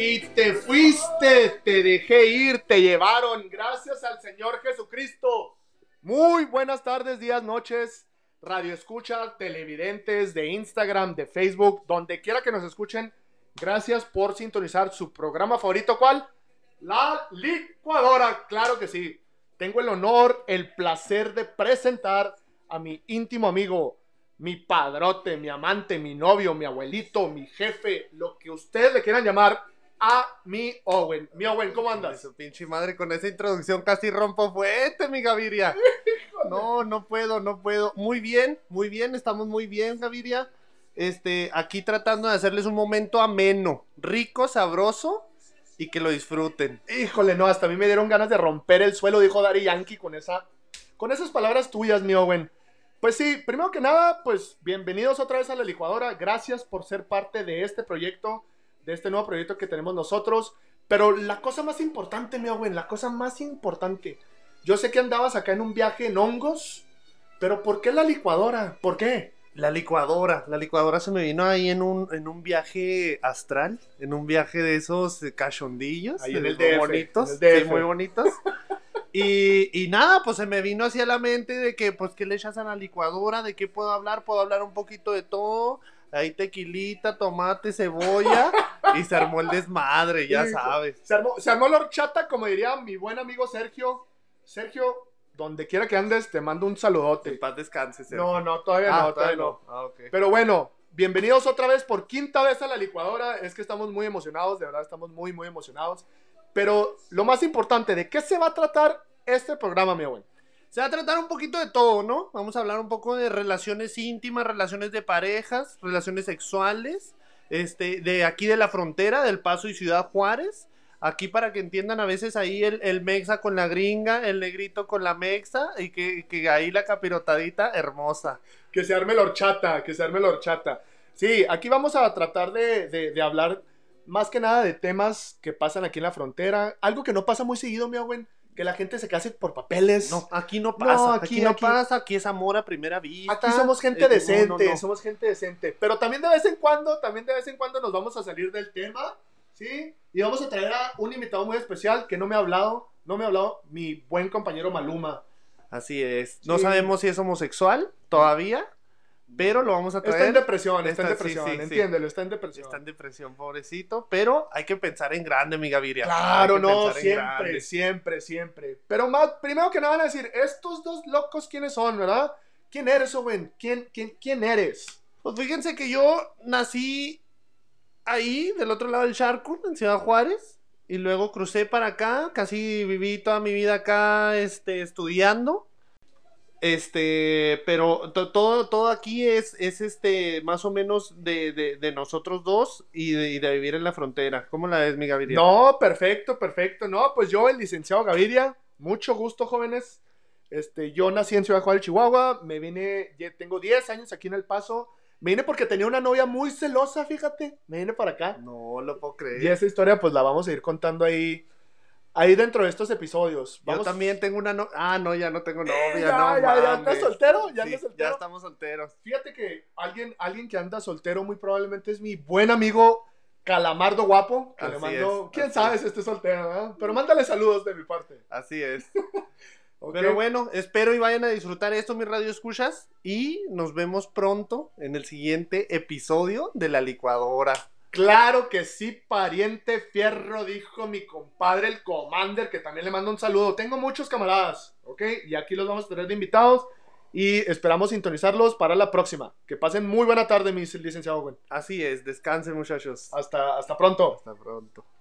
Y te fuiste, te dejé ir, te llevaron. Gracias al Señor Jesucristo. Muy buenas tardes, días, noches. Radio escucha, televidentes de Instagram, de Facebook, donde quiera que nos escuchen. Gracias por sintonizar su programa favorito. ¿Cuál? La licuadora. Claro que sí. Tengo el honor, el placer de presentar a mi íntimo amigo, mi padrote, mi amante, mi novio, mi abuelito, mi jefe, lo que ustedes le quieran llamar, a mi Owen. Mi Owen, ¿cómo andas? Su pinche madre con esa introducción casi rompo fuerte, mi Gaviria. No, no puedo, no puedo. Muy bien, muy bien, estamos muy bien, Gaviria. Este, aquí tratando de hacerles un momento ameno, rico, sabroso y que lo disfruten. Híjole, no, hasta a mí me dieron ganas de romper el suelo, dijo Dari Yankee con esa con esas palabras tuyas, mi Owen. Pues sí, primero que nada, pues bienvenidos otra vez a la licuadora. Gracias por ser parte de este proyecto, de este nuevo proyecto que tenemos nosotros. Pero la cosa más importante, mi Owen, la cosa más importante. Yo sé que andabas acá en un viaje en hongos, pero ¿por qué la licuadora? ¿Por qué? La licuadora, la licuadora se me vino ahí en un, en un viaje astral, en un viaje de esos cachondillos, Ahí en de el muy DF, bonitos, en el sí, DF. muy bonitos. Y, y nada, pues se me vino hacia la mente de que, pues, ¿qué le echas a la licuadora? ¿De qué puedo hablar? Puedo hablar un poquito de todo. Ahí tequilita, tomate, cebolla. y se armó el desmadre, ya sabes. Se armó, se armó la horchata, como diría mi buen amigo Sergio. Sergio, donde quiera que andes, te mando un saludote. En paz descanse, Sergio. No, no, todavía Ah, no, todavía no. Ah, ok. Pero bueno, bienvenidos otra vez por quinta vez a la licuadora. Es que estamos muy emocionados, de verdad estamos muy, muy emocionados. Pero lo más importante, ¿de qué se va a tratar este programa, mi buen? Se va a tratar un poquito de todo, ¿no? Vamos a hablar un poco de relaciones íntimas, relaciones de parejas, relaciones sexuales, este, de aquí de la frontera, del Paso y Ciudad Juárez. Aquí para que entiendan a veces ahí el, el mexa con la gringa, el negrito con la mexa, y que, que ahí la capirotadita hermosa. Que se arme la horchata, que se arme la horchata. Sí, aquí vamos a tratar de, de- hablar más que nada de temas que pasan aquí en la frontera. Algo que no pasa muy seguido, mi buen, que la gente se case por papeles. No, aquí no pasa, aquí- aquí, no aquí- pasa, aquí es amor a primera vista. Aquí somos gente Eh, no, decente, no, no. somos gente decente. Pero también de vez en cuando, también de vez en cuando nos vamos a salir del tema, ¿sí? Y vamos a traer a un invitado muy especial que no me ha hablado, no me ha hablado, mi buen compañero Maluma. Así es. No Sí. sabemos si es homosexual todavía, pero lo vamos a traer. Está en depresión, está, en Está- depresión, sí, sí. entiéndelo, está en depresión. Está en depresión, pobrecito, pero hay que pensar en grande, mi Gaviria. Claro, no, siempre, grande. siempre, siempre. Pero más, primero que nada van a decir, estos dos locos, ¿quiénes son, verdad? ¿Quién eres, Owen? ¿Quién, quién, quién eres? Pues fíjense que yo nací ahí, del otro lado del charco, en Ciudad Juárez, y luego crucé para acá, casi viví toda mi vida acá, este, estudiando. Este, pero to- todo, todo aquí es, es este, más o menos de, de- de nosotros dos y de, y de vivir en la frontera. ¿Cómo la ves, mi Gaviria? No, perfecto, perfecto. No, pues yo, el licenciado Gaviria, mucho gusto, jóvenes. Este, yo nací en Ciudad Juárez, Chihuahua. Me vine, ya tengo 10 años aquí en El Paso. Me vine porque tenía una novia muy celosa, fíjate. Me vine para acá. No lo puedo creer. Y esa historia, pues la vamos a ir contando ahí, ahí dentro de estos episodios. Yo también tengo una no Ah, no, ya no tengo novia, ya, no ya, ya. ¿estás soltero? ¿Ya Sí, andas soltero? ya estamos solteros. Fíjate que alguien, alguien que anda soltero muy probablemente es mi buen amigo Calamardo Guapo. Que le Así mando, es, quién sabe es. si esté soltero, ¿verdad? Pero mándale saludos de mi parte. Así es. Pero bueno, espero y vayan a disfrutar esto, mis radio escuchas. Y nos vemos pronto en el siguiente episodio de La Licuadora. Claro que sí, pariente fierro, dijo mi compadre el Commander, que también le mando un saludo. Tengo muchos camaradas, ¿ok? Y aquí los vamos a tener de invitados y esperamos sintonizarlos para la próxima. Que pasen muy buena tarde, mi licenciado. Así es, descansen muchachos. Hasta, hasta pronto. Hasta pronto.